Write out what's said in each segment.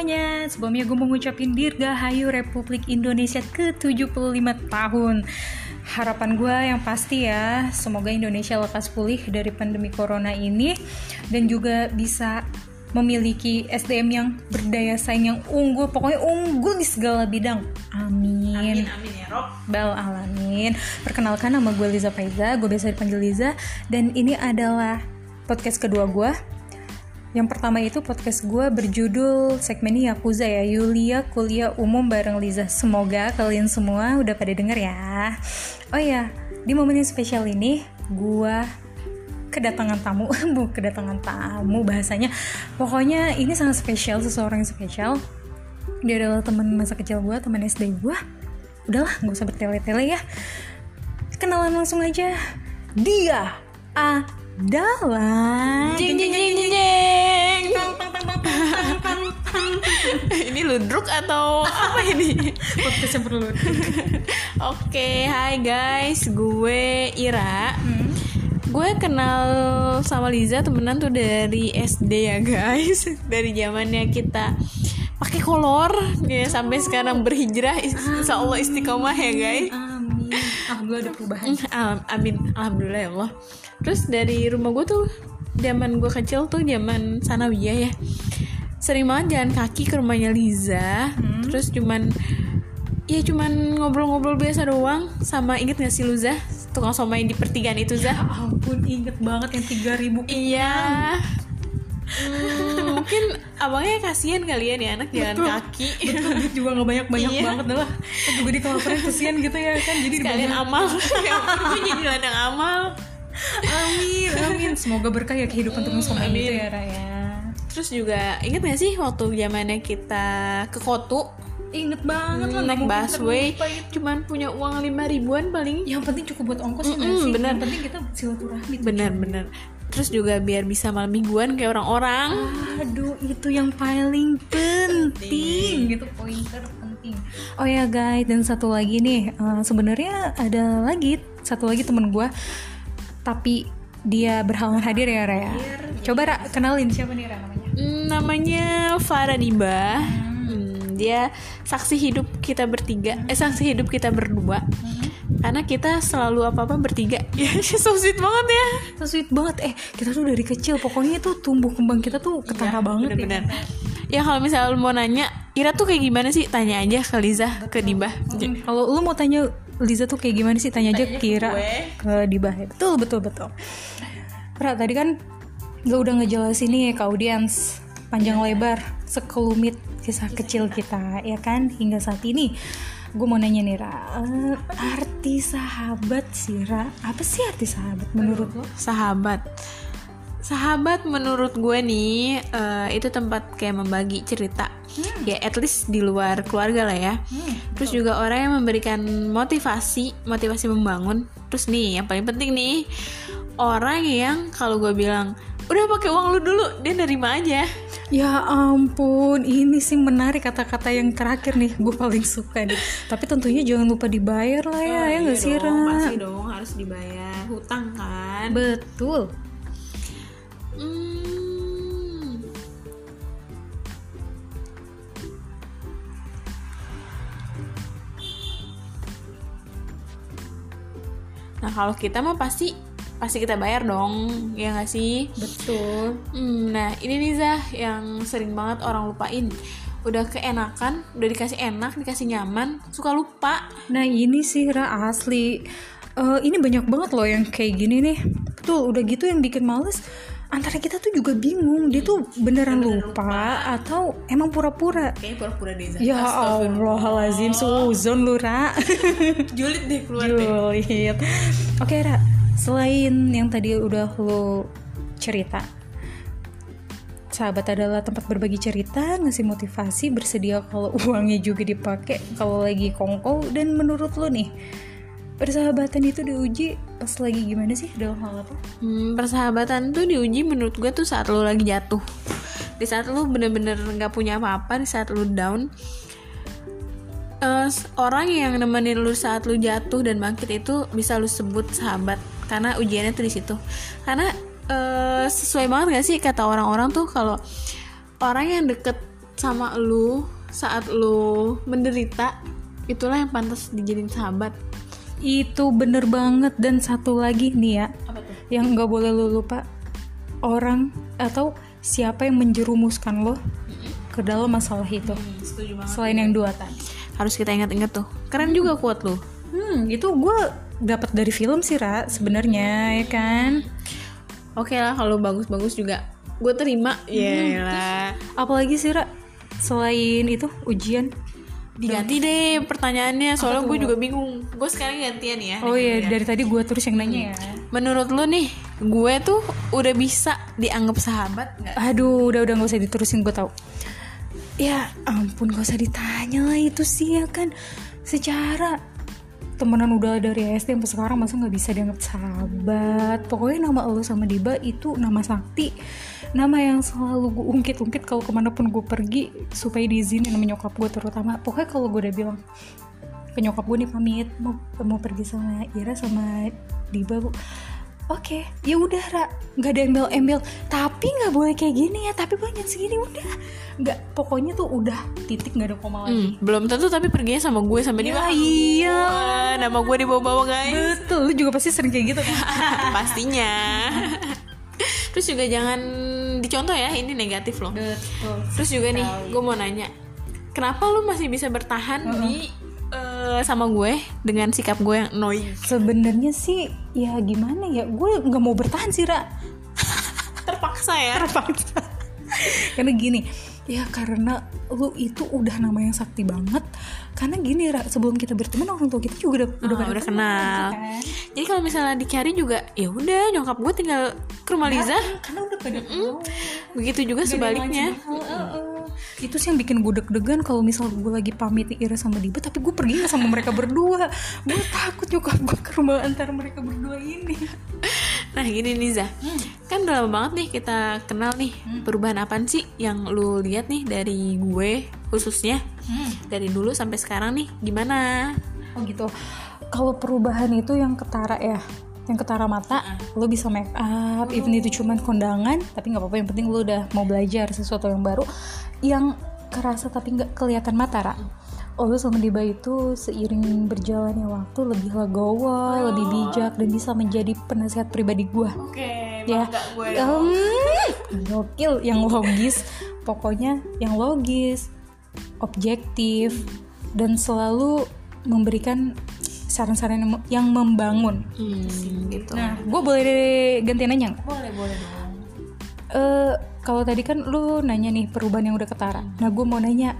semuanya. Sebelumnya gue mau ngucapin Dirgahayu Republik Indonesia ke-75 tahun. Harapan gue yang pasti ya Semoga Indonesia lekas pulih dari pandemi corona ini Dan juga bisa memiliki SDM yang berdaya saing yang unggul Pokoknya unggul di segala bidang. Amin. Amin amin ya Rob. Bal alamin. Perkenalkan nama gue Liza Faiza Gue biasa dipanggil Liza. Dan ini adalah podcast kedua gue yang pertama itu podcast gue berjudul segmennya Yakuza ya Yulia kuliah umum bareng Liza. Semoga kalian semua udah pada denger ya. Oh ya di momen yang spesial ini gue kedatangan tamu bu kedatangan tamu bahasanya. Pokoknya ini sangat spesial seseorang yang spesial. Dia adalah teman masa kecil gue teman SD gue udahlah nggak usah bertele-tele ya. Kenalan langsung aja. Dia adalah Jeng jeng jeng jeng jeng. ini ludruk atau apa ini? podcast yang perlu. Oke, hai guys, gue Ira. Gue kenal sama Liza temenan tuh dari SD ya guys, dari zamannya kita pakai kolor ya sampai sekarang berhijrah. Insya Allah istiqomah ya guys amin. Alhamdulillah ada perubahan. Al- amin. Alhamdulillah ya Allah. Terus dari rumah gue tuh zaman gue kecil tuh zaman sanawiyah ya. Sering banget jalan kaki ke rumahnya Liza. Terus cuman ya cuman ngobrol-ngobrol biasa doang. Sama inget gak sih Luza tukang somai di pertigaan itu Zah. Ampun inget banget yang 3000 iya. Hmm, mungkin abangnya kasihan kalian ya anak jalan Betul. kaki. Betul duit juga nggak banyak banyak Iya. banget lah juga ditelaporin kesian gitu ya kan. Jadi kalian amal. Jadi ladang amal. Amin amin. Semoga berkah ya kehidupan tukang somai amin. itu ya Raya. Terus juga inget gak sih waktu zamannya kita ke Kotu? Inget banget lah nggak naik busway cuman punya uang lima ribuan paling. Yang penting cukup buat ongkos nggak Mm-mm, sih bener. yang penting kita silaturahmi. Bener-bener terus juga biar bisa malam mingguan kayak orang-orang. Aduh, itu yang paling penting. Gitu poin terpenting. Oh ya guys, dan satu lagi nih, eh, sebenarnya ada lagi satu lagi temen gue, tapi dia berhalangan hadir. ya Raya. Coba Ra, kenalin siapa nih Ra namanya? Hmm, namanya Farah Dimba. Hmm, dia saksi hidup kita bertiga. Eh saksi hidup kita berdua karena kita selalu apa-apa bertiga. Ya so sweet banget ya. So sweet banget. Eh kita tuh dari kecil pokoknya tuh tumbuh kembang kita tuh ketara banget bener-bener. Ya. ya kalau misalnya lu mau nanya Ira tuh kayak gimana sih? Tanya aja ke Liza ke Dimba Mm, Kalau lu mau tanya Liza tuh kayak gimana sih? Tanya aja Kira ke Dibah ya. Betul betul betul. Pra tadi kan gue udah ngejelasin nih ke audiens panjang lebar sekelumit kisah kecil kita ya kan? Hingga saat ini gue mau nanya nih Ra. Arti sahabat sih Ra? Apa sih arti sahabat menurut lo sahabat. Sahabat menurut gue nih eh, itu tempat kayak membagi cerita. Ya at least di luar keluarga lah ya. Terus juga orang yang memberikan motivasi motivasi membangun. Terus nih yang paling penting nih orang yang kalau gue bilang udah pakai uang lu dulu dia nerima aja ya ampun ini sih menarik kata-kata yang terakhir nih gue paling suka nih. Tapi tentunya jangan lupa dibayar lah ya ya nggak sih Ra? Oh, iya pasti dong harus dibayar hutang kan. Betul. Hmm. Nah kalau kita mah pasti pasti kita bayar dong, ya nggak sih? betul Hmm, nah ini nih Zah yang sering banget orang lupain. Udah keenakan, udah dikasih enak, dikasih nyaman, suka lupa. Nah ini sih Ra asli Eh, Ini banyak banget loh yang kayak gini nih Betul udah gitu yang bikin males Antara kita tuh juga bingung Dia tuh beneran lupa, Atau emang pura-pura Kayaknya pura-pura deh Zah. Ya Allah'alazim Suzon lu Ra Julid deh keluar deh. Julid Oke Ra Selain yang tadi udah lo cerita Sahabat adalah tempat berbagi cerita, ngasih motivasi, bersedia kalau uangnya juga dipakai kalau lagi kongko. Dan menurut lo nih persahabatan itu diuji pas lagi gimana sih dalam hal apa? Hmm, persahabatan tuh diuji menurut gue tuh saat lu lagi jatuh. Di saat lu bener-bener nggak punya apa-apa di saat lu down s- orang yang nemenin lu saat lu jatuh dan bangkit itu bisa lu sebut sahabat karena ujiannya tuh di situ. Karena eh, sesuai banget gak sih kata orang-orang tuh kalau orang yang deket sama lu saat lu menderita itulah yang pantas dijadiin sahabat. Itu bener banget. Dan satu lagi nih ya apa tuh? yang nggak boleh lu lupa. Orang atau siapa yang menjerumuskan lo ke dalam masalah itu. Banget. Selain yang dua tadi. Harus kita ingat-ingat tuh. Keren juga kuat lu. Hmm itu gue dapat dari film sih Ra sebenarnya ya kan? Oke lah kalau bagus-bagus juga. Gue terima. Ya lah. Apalagi sih Ra selain itu ujian. Diganti deh pertanyaannya soalnya gue juga bingung. Gue sekarang gantian ya. Oh iya dari tadi gue terus yang nanya ya. Menurut lu nih gue tuh udah bisa dianggap sahabat nggak? Aduh udah udah nggak usah diterusin gue tau ya ampun gak usah ditanya lah itu sih ya kan? Secara temenan udah dari SD sampai sekarang masa nggak bisa dianggap sahabat? Pokoknya nama lo sama Diba itu nama sakti. Nama yang selalu gue ungkit-ungkit kalau ke mana pun gue pergi supaya diizinin sama nyokap gue terutama. Pokoknya kalau gue udah bilang ke nyokap gue nih pamit mau mau pergi sama Ira sama Diba bu oke ya udah Ra. Nggak ada embel-embel. Tapi nggak boleh kayak gini ya. Tapi banyak segini udah. Nggak pokoknya tuh udah titik nggak ada koma lagi. Hmm, belum tentu tapi perginya sama gue sampai dia. Ya, iya Wah, nama gue dibawa-bawa guys. Betul lu juga pasti sering kayak gitu kan? Pastinya. Terus juga jangan dicontoh ya ini negatif loh. Betul. Terus juga nih gue mau nanya. Kenapa lu masih bisa bertahan di eh, sama gue dengan sikap gue yang annoying. Sebenarnya sih ya gimana ya? Gue nggak mau bertahan sih Ra. Terpaksa ya? Terpaksa. Karena gini ya karena lu itu udah nama yang sakti banget. Karena gini Ra sebelum kita berteman orang tua kita juga udah udah, Oh, pada udah kenal, kenal. gitu kan. jadi kalau misalnya dicari juga ya udah nyokap gue tinggal ke rumah Liza. karena udah pada kenal begitu juga sebaliknya itu sih yang bikin gue deg-degan kalau misal gue lagi pamit nih Ira sama Diba tapi gue pergi nggak sama mereka berdua. Gue takut nyokap gue ke rumah antara mereka berdua ini. Nah gini Niza, kan udah lama banget nih kita kenal nih. Perubahan apaan sih yang lu lihat nih dari gue khususnya? Dari dulu sampai sekarang nih gimana? oh gitu. Kalau perubahan itu yang ketara ya yang ketara mata lo bisa make up. Even itu cuman kondangan tapi nggak apa-apa. Yang penting lo udah mau belajar sesuatu yang baru yang kerasa tapi nggak kelihatan mata Ra Oh, lo sama Diba itu seiring berjalannya waktu lebih legowo, lebih bijak dan bisa menjadi penasihat pribadi gue. Oke, ya gue. Em, gokil yang logis pokoknya yang logis objektif dan selalu memberikan saran-saran yang- membangun Hmm, gitu. nah gue boleh ganti nanya boleh boleh dong. Kalau tadi kan lu nanya nih perubahan yang udah ketara. Nah gue mau nanya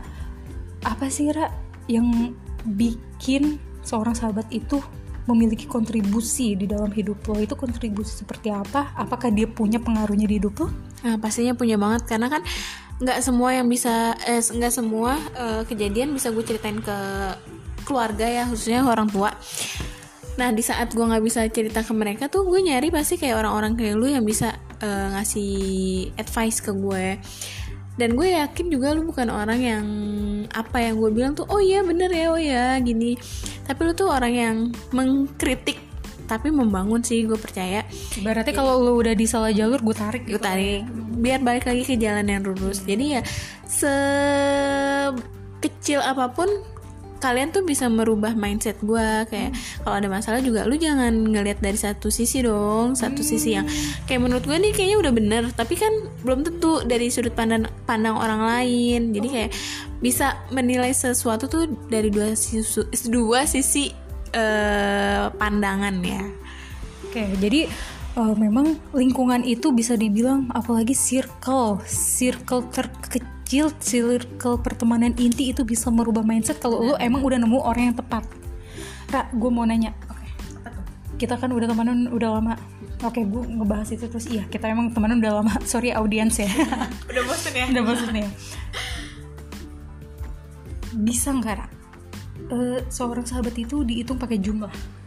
apa sih Ra yang bikin seorang sahabat itu memiliki kontribusi di dalam hidup lo? Itu kontribusi seperti apa? Apakah dia punya pengaruhnya di hidup lo? Nah pastinya punya banget. Karena kan nggak semua yang bisa eh nggak semua eh, kejadian bisa gue ceritain ke keluarga ya khususnya orang tua. Nah di saat gue nggak bisa cerita ke mereka tuh gue nyari pasti kayak orang-orang kayak lu yang bisa eh, ngasih advice ke gue. Dan gue yakin juga lu bukan orang yang apa yang gue bilang tuh oh iya bener ya oh ya gini. Tapi lu tuh orang yang mengkritik tapi membangun sih gue percaya Berarti kalau lu udah di salah jalur gue tarik gue tarik biar balik lagi ke jalan yang lurus jadi ya sekecil apa pun kalian tuh bisa merubah mindset gue kayak kalau ada masalah juga lu jangan ngelihat dari satu sisi dong satu sisi yang kayak menurut gue nih kayaknya udah bener tapi kan belum tentu dari sudut pandang pandang orang lain. Jadi kayak bisa menilai sesuatu tuh dari dua sisi dua sisi eh, pandangan ya. Oke, jadi eh, memang lingkungan itu bisa dibilang apalagi circle, circle terkecil, circle pertemanan inti itu bisa merubah mindset kalau lu emang udah nemu orang yang tepat. Ra, gue mau nanya. Oke, kita kan udah temenan udah lama. Oke, gue ngebahas itu terus iya kita emang temenan udah lama. Sorry audiens ya. udah bosen ya udah bosan ya. Bisa nggak? Eh, seorang sahabat itu dihitung pakai jumlah.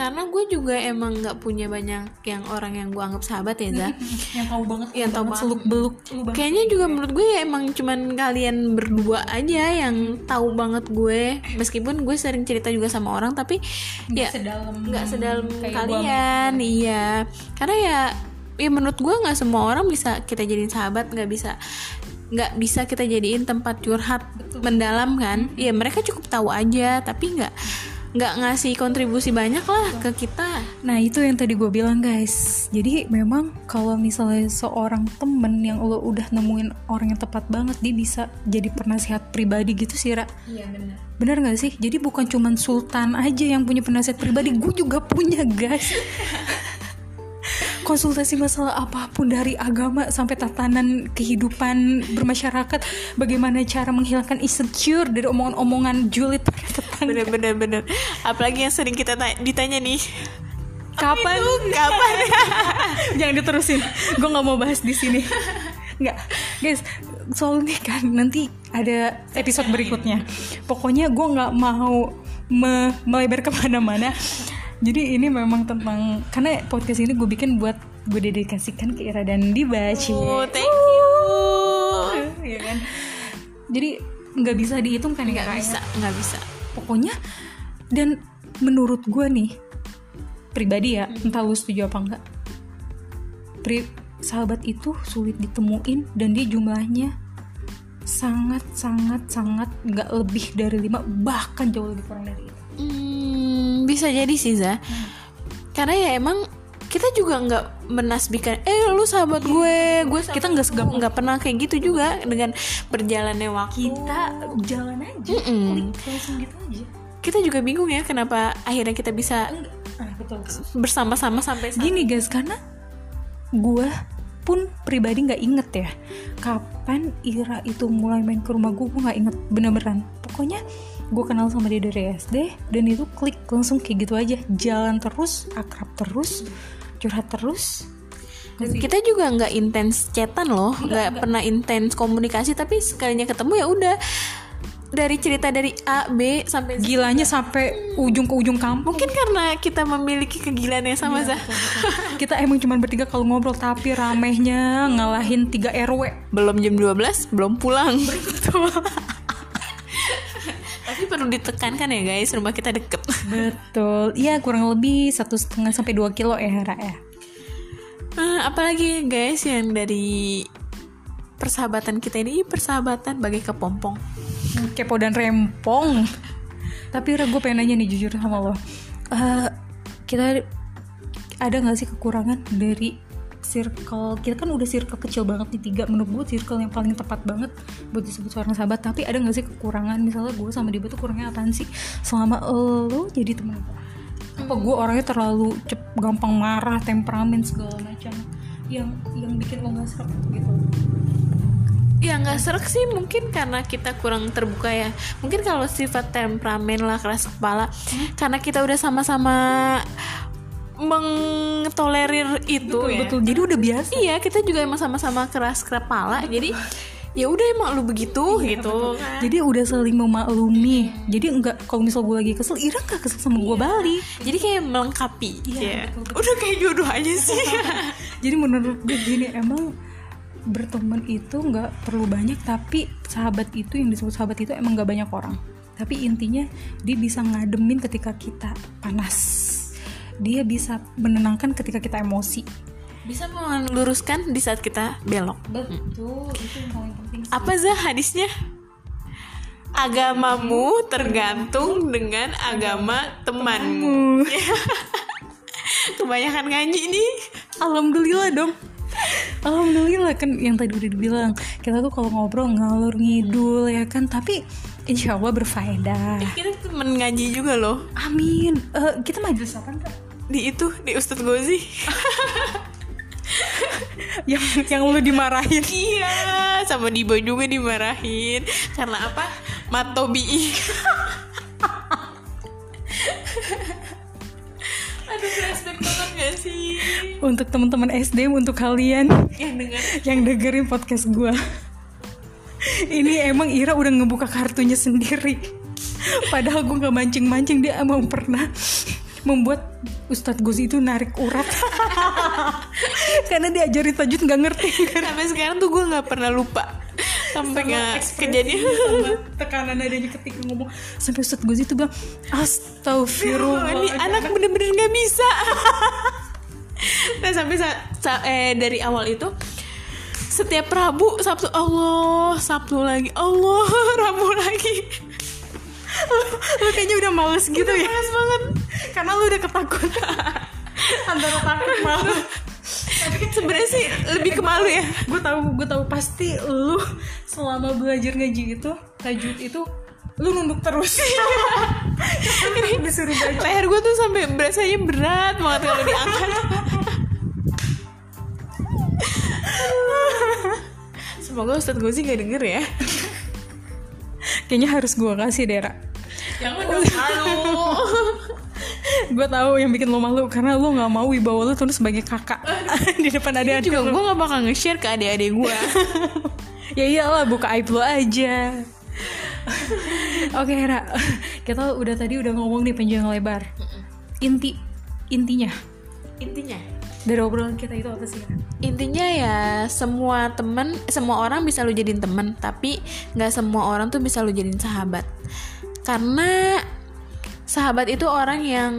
Hmm, karena gue juga emang nggak punya banyak yang orang yang gue anggap sahabat ya Za yang tahu banget Yang tahu banget. seluk beluk Kayaknya juga menurut gue ya emang cuman kalian berdua aja yang tahu banget gue. Meskipun gue sering cerita juga sama orang Tapi ya sedalam nggak sedalam gua kalian Iya. Karena ya ya menurut gue nggak semua orang bisa kita jadiin sahabat nggak bisa nggak bisa kita jadiin tempat curhat mendalam kan. Ya mereka cukup tahu aja tapi nggak nggak ngasih kontribusi banyak lah ke kita. Nah itu yang tadi gue bilang guys. Jadi memang kalau misalnya seorang temen yang lo udah nemuin orang yang tepat banget Dia bisa jadi penasihat pribadi gitu sih Ra. Iya benar. Bener gak sih? Jadi bukan cuman Sultan aja yang punya penasihat pribadi. Gue juga punya guys. Konsultasi masalah apa pun dari agama sampai tatanan kehidupan bermasyarakat bagaimana cara menghilangkan insecure dari omongan-omongan julid bener bener bener. Apalagi yang sering kita ta- ditanya nih. Kapan? Kapan? Jangan diterusin. Gue nggak mau bahas di sini. Nggak. Guys soal ini kan nanti ada episode berikutnya. Pokoknya gue nggak mau me- melebar ke mana-mana. Jadi ini memang tentang karena podcast ini gue bikin buat gue dedikasikan ke Ira dan Dibaci oh thank you. Ya kan? Jadi nggak bisa dihitung kan ya nggak ya? bisa nggak bisa pokoknya dan menurut gue nih pribadi ya entah lu setuju apa enggak pri sahabat itu sulit ditemuin dan dia jumlahnya sangat sangat sangat nggak lebih dari lima bahkan jauh lebih kurang dari itu Hmm, bisa jadi sih Za karena ya emang kita juga nggak menasbikan eh lu sahabat gue gue kita nggak nggak pernah kayak gitu juga dengan berjalannya waktu. Kita jalan aja Mm-mm. klik langsung gitu aja. Kita juga bingung ya kenapa akhirnya kita bisa ah, bersama-sama sampai saat gini guys karena gue pun pribadi nggak inget ya kapan Ira itu mulai main ke rumah gue gue nggak inget bener-beneran pokoknya gue kenal sama dia dari SD dan itu klik langsung kayak gitu aja. Jalan terus akrab terus curhat terus. Dan kita juga nggak intens chatan loh nggak pernah intens komunikasi tapi sekalinya ketemu ya udah. Dari cerita dari A B sampai Z. gilanya sampai ujung ke ujung kampung mungkin karena kita memiliki kegilaan yang sama Zah. kita emang cuma bertiga kalau ngobrol tapi ramehnya ngalahin 3 RW belum jam 12 belum pulang tapi perlu ditekankan ya guys rumah kita deket. Betul. Iya kurang lebih satu setengah sampai 2 kilo ya Ra ya. Ah, apalagi guys yang dari persahabatan kita ini persahabatan bagai kepompong. Kepo dan rempong. Tapi Ra gue pengen nanya nih jujur sama lo. Eh, kita ada nggak sih kekurangan dari circle kita kan udah circle kecil banget nih tiga. Menurut gue circle yang paling tepat banget buat disebut seorang sahabat. Tapi ada nggak sih kekurangan? Misalnya gue sama dia tuh kurangnya apaan sih? Selama lo jadi temen gue apa gue orangnya terlalu cep gampang marah temperamen segala macam yang yang bikin lo nggak serak gitu? Ya nggak serak sih. Mungkin karena kita kurang terbuka ya. Mungkin kalau sifat temperamen lah keras kepala, karena kita udah sama-sama mengtolerir itu betul ya. betul jadi udah biasa Iya kita juga emang sama-sama keras kepala, jadi ya udah emang lu begitu gitu. kan. jadi udah saling memaklumi jadi enggak kalau misal gue lagi kesel Ira nggak kesel sama gue balik Jadi kayak melengkapi. Iya, ya. betul, betul. Udah kayak jodoh aja sih. jadi menurut gue gini emang berteman itu nggak perlu banyak tapi sahabat itu yang disebut sahabat itu emang nggak banyak orang tapi intinya dia bisa ngademin ketika kita panas dia bisa menenangkan ketika kita emosi Bisa meluruskan di saat kita belok. betul itu yang paling penting Apa Zah hadisnya? Agamamu tergantung dengan agama temanmu. Kebanyakan ngaji nih. Alhamdulillah dong Alhamdulillah kan yang tadi udah dibilang kita tuh kalau ngobrol ngalur ngidul ya kan tapi insya Allah berfaedah Kita temen ngaji juga loh. amin Eh, kita majelis apa kak Di itu, di Ustadz Gozi. yang yang lu dimarahin iya, sama Dibo juga dimarahin. Karena apa? Matobi. Aduh, flashback banget gak sih? untuk teman-teman SD untuk kalian Yang dengar yang dengerin podcast gua ini emang Ira udah ngebuka kartunya sendiri padahal gue nggak mancing-mancing dia emang pernah membuat Ustadz Gus itu narik urat. Karena diajarin tajud nggak ngerti. Sampai sekarang tuh gue nggak pernah lupa. Sampai nggak kejadian. sama tekanan adanya ketika ngomong. Sampai Ustadz Gus itu bilang astagfirullah ini anak bener-bener nggak bisa. Nah sampai saat sa- eh dari awal itu setiap Rabu Sabtu Allah Sabtu lagi Allah Rabu lagi lu kayaknya udah males gitu ya. males banget. Karena lu udah ketakutan. Antara takut malu. Sebenarnya sih lebih ke malu ya. Gue tahu gue tahu pasti lu selama belajar ngaji itu tajwid itu lu nunduk terus. Ini disuruh baca. leher gue tuh sampai berasanya berat banget kalau diangkat semoga Ustadz gue sih gak denger ya. Kayaknya harus gue kasih Dera yang udah malu. Gue tahu yang bikin lo malu karena lo nggak mau wibawa lo terus sebagai kakak. Di depan adik-adik juga lo gue gak bakal nge-share ke adik-adik gue ya iyalah buka aib lo aja. Oke Ra kita udah tadi udah ngomong nih panjang lebar. Inti intinya. Intinya. Dari obrolan kita itu apa sih intinya ya semua temen semua orang bisa lu jadiin temen tapi nggak semua orang tuh bisa lu jadiin sahabat karena sahabat itu orang yang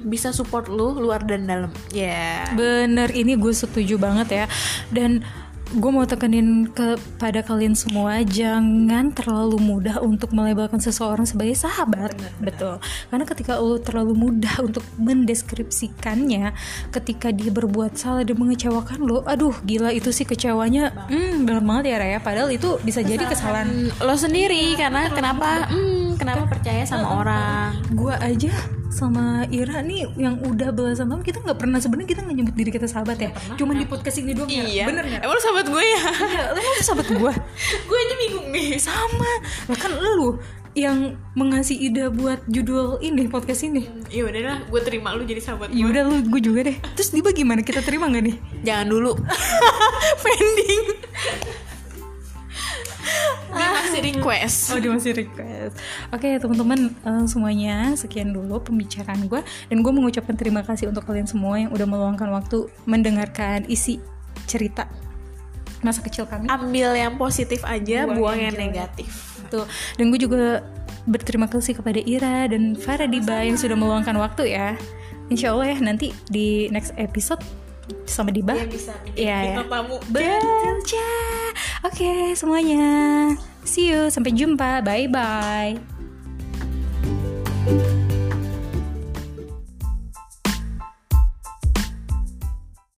bisa support lu luar dan dalam. Ya Bener, ini gue setuju banget ya. Dan gue mau tekenin kepada kalian semua jangan terlalu mudah untuk melabelkan seseorang sebagai sahabat. Betul. Karena ketika lo terlalu mudah untuk mendeskripsikannya ketika dia berbuat salah dan mengecewakan lo aduh gila itu sih kecewanya. Hmm banget ya Raya. Padahal itu bisa jadi kesalahan. lo sendiri karena kenapa? Hmm, kenapa percaya sama orang? Gue aja sama Ira nih yang udah belasan tahun kita nggak pernah sebenarnya kita nggak nyebut diri kita sahabat ya. Cuma di podcast ini doang ya. Bener nggak? Emang lo sahabat gue ya? Iya, lu emang sahabat gue gue aja bingung nih. Sama. Lah kan lu yang mengasih ide buat judul ini podcast ini. Ya udahlah gue terima lu jadi sahabat ya gue udah lu gue juga deh. Terus Diba gimana kita terima nggak nih? Jangan dulu. Pending masih request. Oh dia masih request. Oke teman-teman eh, semuanya sekian dulu pembicaraan gue dan gue mengucapkan terima kasih untuk kalian semua yang udah meluangkan waktu mendengarkan isi cerita masa kecil kami. Ambil yang positif aja Buang buang, yang yang negatif. Betul. Dan gue juga berterima kasih kepada Ira dan Farah Diba yang sudah meluangkan waktu ya. Insya Allah ya nanti di next episode sama Diba. bisa Iya, ya. tamu Betul, Ca. Oke, semuanya. See you. Sampai jumpa. Bye-bye.